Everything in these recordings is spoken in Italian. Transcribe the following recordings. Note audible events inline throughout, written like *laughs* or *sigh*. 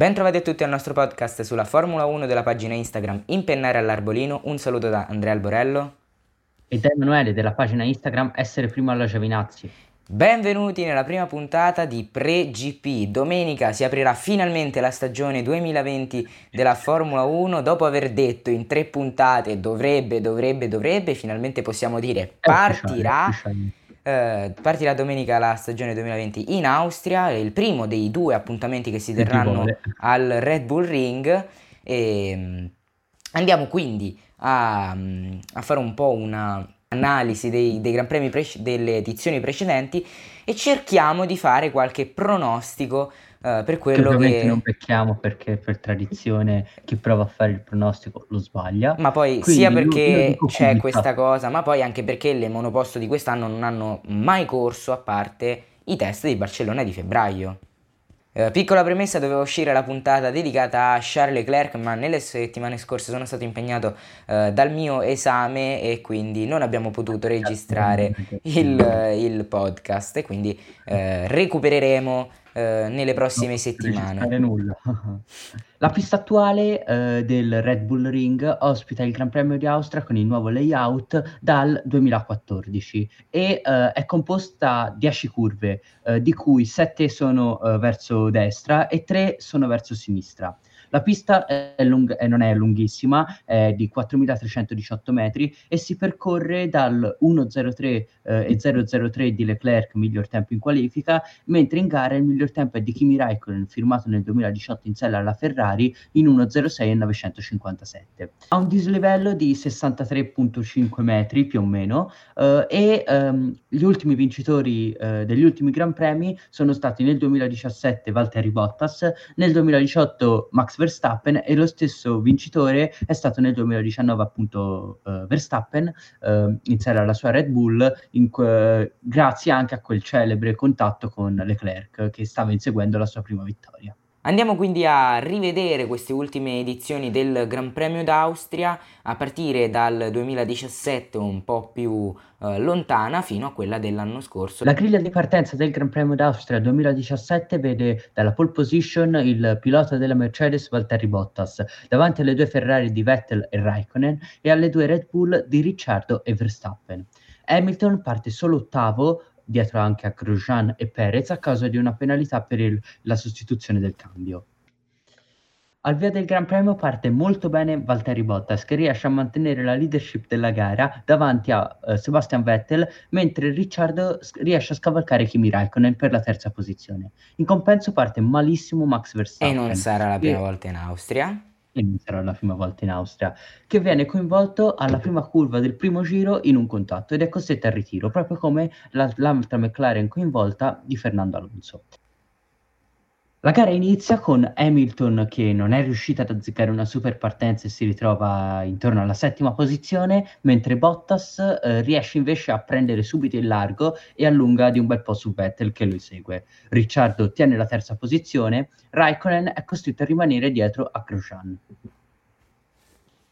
Bentrovati a tutti al nostro podcast sulla Formula 1 della pagina Instagram Impennare all'Arbolino. Un saluto da Andrea Alborello e da Emanuele della pagina Instagram Essere Primo alla Giovinazzi. Benvenuti nella prima puntata di Pre-GP. Domenica si aprirà finalmente la stagione 2020 della Formula 1. Dopo aver detto in tre puntate dovrebbe, dovrebbe, dovrebbe, finalmente possiamo dire partirà. Eh, partirà domenica la stagione 2020 in Austria, è il primo dei due appuntamenti che si terranno al Red Bull Ring. E, mm, andiamo quindi a, mm, a fare un po' un'analisi dei, dei Gran Premi pre- delle edizioni precedenti e cerchiamo di fare qualche pronostico Uh, per quello che, che non becchiamo perché per tradizione chi prova a fare il pronostico lo sbaglia. Ma poi Quindi sia perché c'è questa cosa, ma poi anche perché le monoposto di quest'anno non hanno mai corso a parte i test di Barcellona di febbraio. Uh, piccola premessa, doveva uscire la puntata dedicata a Charles Leclerc, ma nelle settimane scorse sono stato impegnato uh, dal mio esame e quindi non abbiamo potuto registrare *laughs* il, il podcast. E quindi uh, recupereremo eh, nelle prossime no, settimane. Nulla. *laughs* La pista attuale eh, del Red Bull Ring ospita il Gran Premio di Austria con il nuovo layout dal 2014 e eh, è composta da 10 curve, eh, di cui 7 sono eh, verso destra e 3 sono verso sinistra. La pista è lung- non è lunghissima, è di 4.318 metri e si percorre dal 1.03 eh, e 0.03 di Leclerc, miglior tempo in qualifica, mentre in gara il miglior tempo è di Kimi Raikkonen, firmato nel 2018 in sella alla Ferrari, in 1.06 e 957. Ha un dislivello di 63.5 metri più o meno eh, e ehm, gli ultimi vincitori eh, degli ultimi Gran Premi sono stati nel 2017 Valtteri Bottas, nel 2018 Max Verstappen e lo stesso vincitore è stato nel 2019 appunto uh, Verstappen uh, in serie alla sua Red Bull uh, grazie anche a quel celebre contatto con Leclerc che stava inseguendo la sua prima vittoria. Andiamo quindi a rivedere queste ultime edizioni del Gran Premio d'Austria a partire dal 2017 un po' più eh, lontana fino a quella dell'anno scorso. La griglia di partenza del Gran Premio d'Austria 2017 vede dalla pole position il pilota della Mercedes Valtteri Bottas davanti alle due Ferrari di Vettel e Raikkonen e alle due Red Bull di Ricciardo e Verstappen. Hamilton parte solo ottavo dietro anche a Grosjean e Perez a causa di una penalità per il, la sostituzione del cambio. Al via del Gran Premio parte molto bene Valtteri Bottas che riesce a mantenere la leadership della gara davanti a uh, Sebastian Vettel mentre Ricciardo riesce a scavalcare Kimi Raikkonen per la terza posizione. In compenso parte malissimo Max Verstappen. E non sarà la prima e... volta in Austria sarà la prima volta in Austria, che viene coinvolto alla prima curva del primo giro in un contatto ed è costretto al ritiro, proprio come la, l'altra McLaren coinvolta di Fernando Alonso. La gara inizia con Hamilton che non è riuscita ad azzeccare una super partenza e si ritrova intorno alla settima posizione, mentre Bottas eh, riesce invece a prendere subito il largo e allunga di un bel po' su Vettel che lo segue. Ricciardo ottiene la terza posizione, Raikkonen è costretto a rimanere dietro a Grosjean.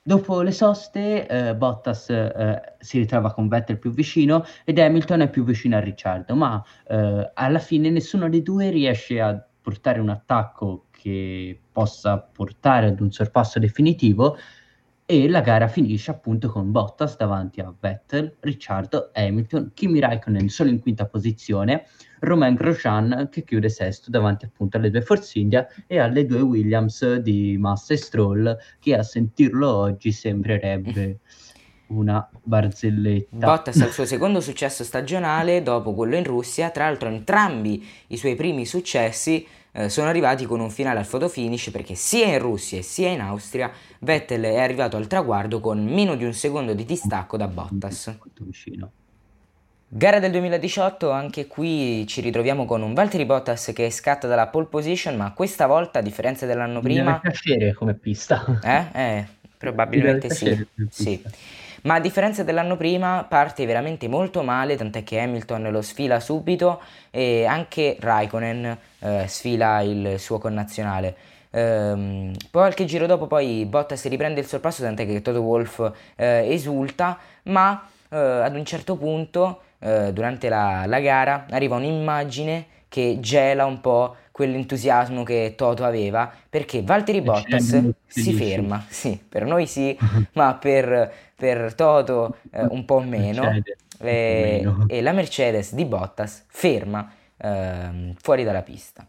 Dopo le soste, eh, Bottas eh, si ritrova con Vettel più vicino ed Hamilton è più vicino a Ricciardo, ma eh, alla fine nessuno dei due riesce a portare un attacco che possa portare ad un sorpasso definitivo e la gara finisce appunto con Bottas davanti a Vettel, Ricciardo, Hamilton, Kimi Raikkonen solo in quinta posizione, Romain Grosjean che chiude sesto davanti appunto alle due Force India e alle due Williams di Massa e Stroll che a sentirlo oggi sembrerebbe una barzelletta. Bottas ha il suo *laughs* secondo successo stagionale dopo quello in Russia, tra l'altro entrambi i suoi primi successi eh, sono arrivati con un finale al fotofinish perché sia in Russia sia in Austria Vettel è arrivato al traguardo con meno di un secondo di distacco da Bottas. Gara del 2018, anche qui ci ritroviamo con un Valtteri Bottas che scatta dalla pole position, ma questa volta, a differenza dell'anno prima... Deve piacere come pista. Eh? Eh, probabilmente sì. sì. Ma a differenza dell'anno prima parte veramente molto male, tant'è che Hamilton lo sfila subito e anche Raikkonen eh, sfila il suo connazionale. Um, qualche giro dopo poi Bottas riprende il sorpasso, tant'è che Toto Wolff eh, esulta, ma eh, ad un certo punto, eh, durante la, la gara, arriva un'immagine che gela un po' quell'entusiasmo che Toto aveva, perché Valtteri Bottas si ferma, sì, per noi sì, *laughs* ma per, per Toto eh, un po' meno, e, e, la Mercedes di Bottas ferma eh, fuori dalla pista.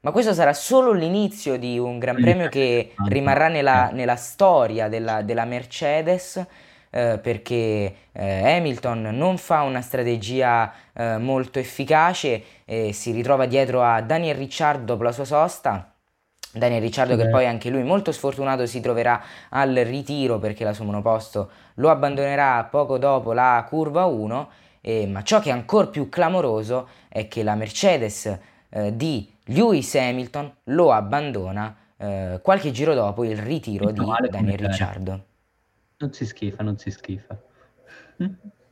Ma questo sarà solo l'inizio di un Gran Premio che rimarrà nella, nella storia della, della Mercedes eh, perché eh, Hamilton non fa una strategia eh, molto efficace e si ritrova dietro a Daniel Ricciardo dopo la sua sosta. Daniel Ricciardo che poi anche lui molto sfortunato si troverà al ritiro perché la sua monoposto lo abbandonerà poco dopo la curva 1 eh, ma ciò che è ancora più clamoroso è che la Mercedes eh, di Lewis Hamilton lo abbandona eh, qualche giro dopo il ritiro di Daniel Ricciardo. Non si schifa, non si schifa.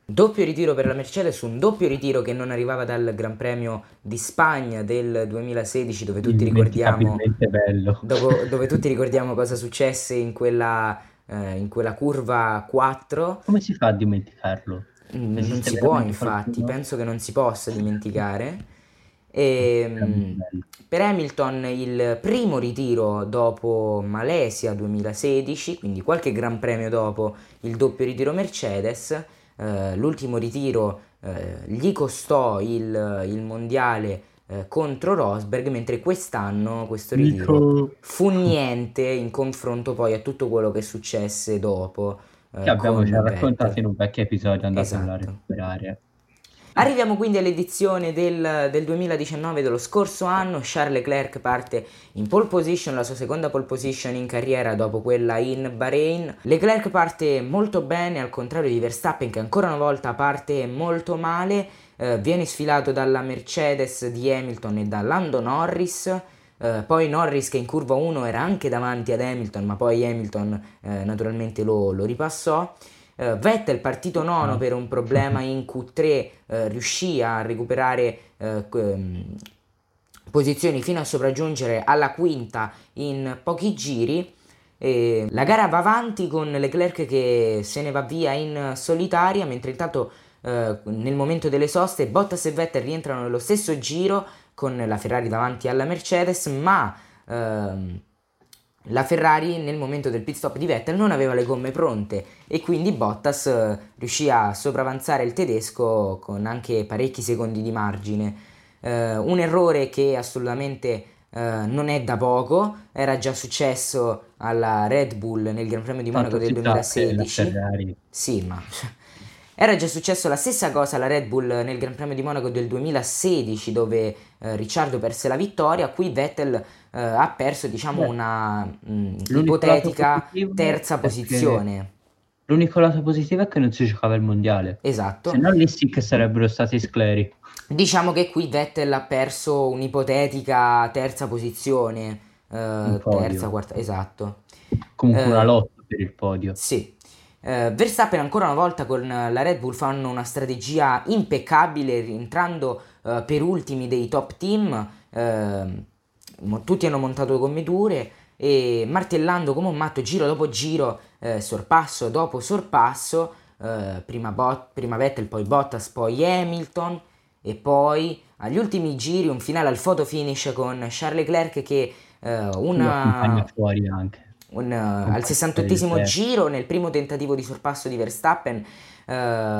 Doppio ritiro per la Mercedes, un doppio ritiro che non arrivava dal Gran Premio di Spagna del 2016 dove tutti ricordiamo, dopo, dove tutti ricordiamo cosa successe in quella, eh, in quella curva 4. Come si fa a dimenticarlo? Mm, non si può infatti, qualcuno? penso che non si possa dimenticare. E, ehm, per Hamilton il primo ritiro dopo Malesia 2016, quindi qualche gran premio dopo il doppio ritiro Mercedes, eh, l'ultimo ritiro eh, gli costò il, il mondiale eh, contro Rosberg, mentre quest'anno questo ritiro fu niente in confronto poi a tutto quello che successe dopo. Eh, che abbiamo già raccontato in un vecchio episodio, andate esatto. a recuperare. Arriviamo quindi all'edizione del, del, 2019 dello scorso anno, Charles Leclerc parte in pole position, la sua seconda pole position in carriera dopo quella in Bahrain. Leclerc parte molto bene, al contrario di Verstappen che ancora una volta parte molto male, eh, viene sfilato dalla Mercedes di Hamilton e da Lando Norris. Eh, poi Norris che in curva 1 era anche davanti ad Hamilton, ma poi Hamilton eh, naturalmente lo, lo ripassò. Uh, Vettel partito nono per un problema in Q3 uh, riuscì a recuperare uh, posizioni fino a sopraggiungere alla quinta in pochi giri. E la gara va avanti con Leclerc che se ne va via in solitaria, mentre intanto nel momento delle soste Bottas e Vettel rientrano nello stesso giro con la Ferrari davanti alla Mercedes, ma ehm, la Ferrari nel momento del pit stop di Vettel non aveva le gomme pronte e quindi Bottas eh, riuscì a sopravanzare il tedesco con anche parecchi secondi di margine. Eh, un errore che assolutamente eh, non è da poco, era già successo alla Red Bull nel Gran Premio di Monaco del 2016. Sì, ma era già successo la stessa cosa alla Red Bull nel Gran Premio di Monaco del 2016 dove eh, Ricciardo perse la vittoria, qui Vettel eh, ha perso diciamo Beh, una mh, ipotetica terza posizione. L'unico lato positivo è che non si giocava il mondiale. Esatto. Se no lì sì che sarebbero stati scleri. Diciamo che qui Vettel ha perso un'ipotetica terza posizione. Eh, terza, quarta, esatto. Comunque una eh, lotta per il podio. Sì. Uh, Verstappen ancora una volta con la Red Bull fanno una strategia impeccabile rientrando uh, per ultimi dei top team, uh, tutti hanno montato gomme dure e martellando come un matto giro dopo giro, sorpasso dopo sorpasso, prima, Bot- prima Vettel, poi Bottas, poi Hamilton e poi agli ultimi giri un finale al photo finish con Charles Leclerc che una... fuori anche un, uh, al 68 giro, nel primo tentativo di sorpasso di Verstappen, uh,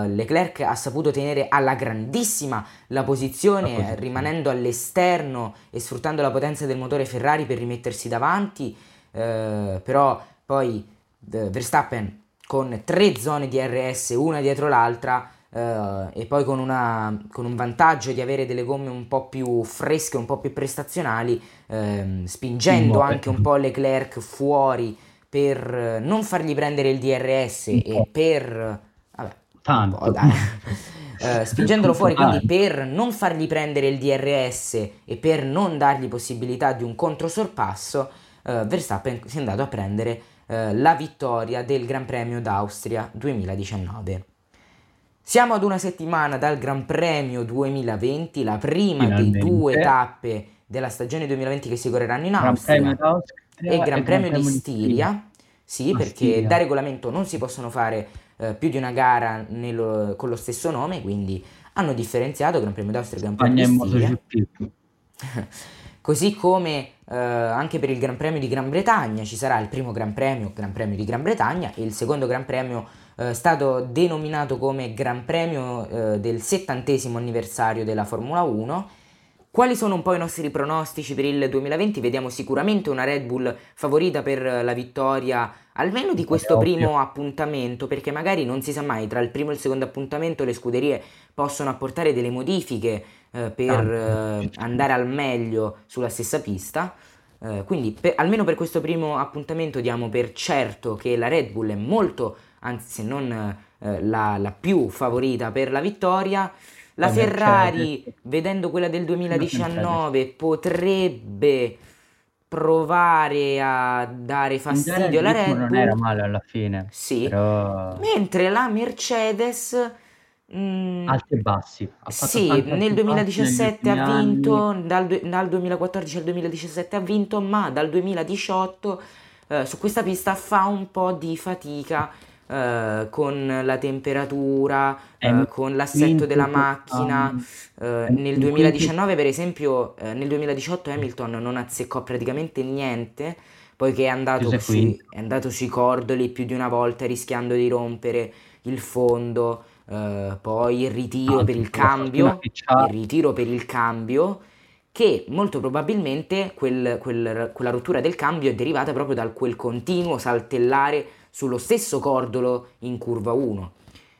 Leclerc ha saputo tenere alla grandissima la posizione, la posizione, rimanendo all'esterno e sfruttando la potenza del motore Ferrari per rimettersi davanti, uh, però poi Verstappen con tre zone di RS, una dietro l'altra, Uh, e poi con, una, con, un vantaggio di avere delle gomme un po' più fresche, un po' più prestazionali, uh, spingendo anche un po' Leclerc fuori *laughs* per non fargli prendere il DRS e per... Vabbè, Tanto. uh, spingendolo fuori quindi per non fargli prendere il DRS e per non dargli possibilità di un controsorpasso, Verstappen si è andato a prendere la vittoria del Gran Premio d'Austria 2019. Siamo ad una settimana dal Gran Premio 2020, la prima Finalmente. dei due tappe della stagione 2020 che si correranno in Austria e il Gran, Gran Premio, di Stiria. Sì, perché Stiria. da regolamento non si possono fare eh, più di una gara nello, con lo stesso nome, quindi hanno differenziato Gran Premio d'Austria e Gran Premio di Stiria. *laughs* Così come eh, anche per il Gran Premio di Gran Bretagna ci sarà il primo Gran Premio, Gran Premio di Gran Bretagna, e il secondo Gran Premio eh, stato denominato come Gran Premio eh, del settantesimo anniversario della Formula 1. Quali sono un po' i nostri pronostici per il 2020? Vediamo sicuramente una Red Bull favorita per la vittoria almeno di questo primo appuntamento, perché magari non si sa mai, tra il primo e il secondo appuntamento le scuderie possono apportare delle modifiche eh, per eh, andare al meglio sulla stessa pista. Eh, quindi per, almeno per questo primo appuntamento diamo per certo che la Red Bull è molto anzi se non eh, la, la, più favorita per la vittoria. La Vabbè, Ferrari, certo. vedendo quella del 2019, potrebbe provare a dare fastidio alla Red Bull. Non era male alla fine. Sì. Però... Mentre la Mercedes... Mm, alti e bassi. sì, nel 2017 ha vinto, dal, dal, 2014 al 2017 ha vinto, ma dal 2018 eh, su questa pista fa un po' di fatica eh, con la temperatura, eh, con l'assetto della macchina. Eh, nel 2019, per esempio, eh, nel 2018 Hamilton non azzeccò praticamente niente, poiché è andato, sui, è andato sui cordoli più di una volta rischiando di rompere il fondo. Uh, poi il ritiro ah, per il cambio, il ritiro per il cambio, che molto probabilmente quel, quel, quella rottura del cambio è derivata proprio da quel continuo saltellare sullo stesso cordolo in curva 1.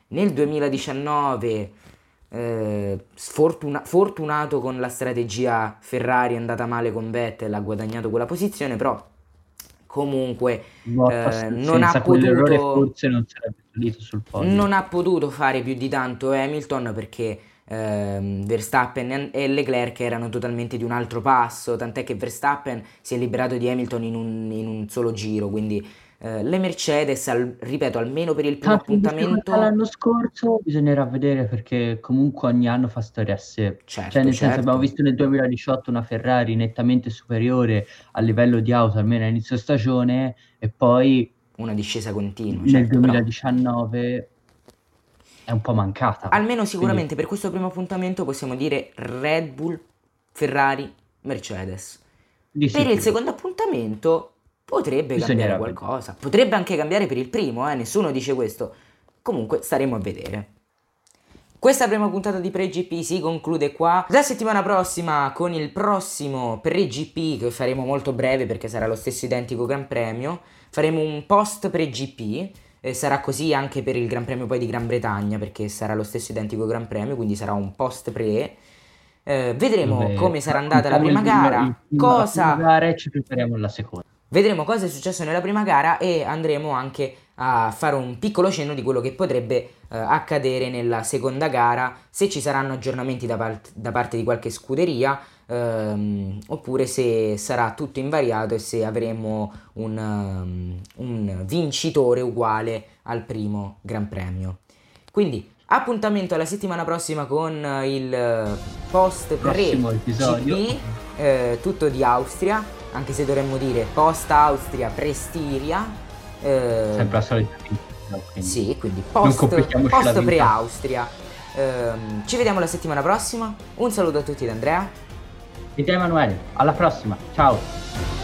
Nel 2019 eh, sfortuna- fortunato con la strategia Ferrari è andata male con Vettel, ha guadagnato quella posizione, però comunque eh, non, ha potuto, non, non ha potuto fare più di tanto Hamilton perché eh, Verstappen e Leclerc erano totalmente di un altro passo, tant'è che Verstappen si è liberato di Hamilton in un, in un solo giro, quindi eh, le Mercedes, al, ripeto, almeno per il primo Tanto appuntamento... L'anno scorso bisognerà vedere perché comunque ogni anno fa storia a sé. Certo, cioè, nel certo. senso, abbiamo visto nel 2018 una Ferrari nettamente superiore a livello di auto, almeno a inizio stagione, e poi... Una discesa continua. Nel certo, 2019 però... è un po' mancata. Almeno sicuramente quindi... per questo primo appuntamento possiamo dire Red Bull, Ferrari, Mercedes. Di per sicuro. il secondo appuntamento Potrebbe cambiare qualcosa, potrebbe anche cambiare per il primo, eh? nessuno dice questo. Comunque staremo a vedere. Questa prima puntata di Pre-GP si conclude qua. La settimana prossima con il prossimo Pre-GP che faremo molto breve perché sarà lo stesso identico Gran Premio. Faremo un post Pre-GP. E sarà così anche per il Gran Premio poi di Gran Bretagna perché sarà lo stesso identico Gran Premio, quindi sarà un post pre. Eh, vedremo Beh, come sarà andata la prima gara, cosa... La prima gara e ci prepariamo alla seconda. Vedremo cosa è successo nella prima gara e andremo anche a fare un piccolo cenno di quello che potrebbe eh, accadere nella seconda gara, se ci saranno aggiornamenti da, part- da parte di qualche scuderia, ehm, oppure se sarà tutto invariato e se avremo un, um, un vincitore uguale al primo Gran Premio. Quindi appuntamento alla settimana prossima con il post pre GP, eh, tutto di Austria anche se dovremmo dire post Austria, pre-Stiria. Eh, Sempre la solita quindi. Sì, quindi post, post pre-Austria. Eh, ci vediamo la settimana prossima. Un saluto a tutti da Andrea. E da Emanuele. Alla prossima. Ciao.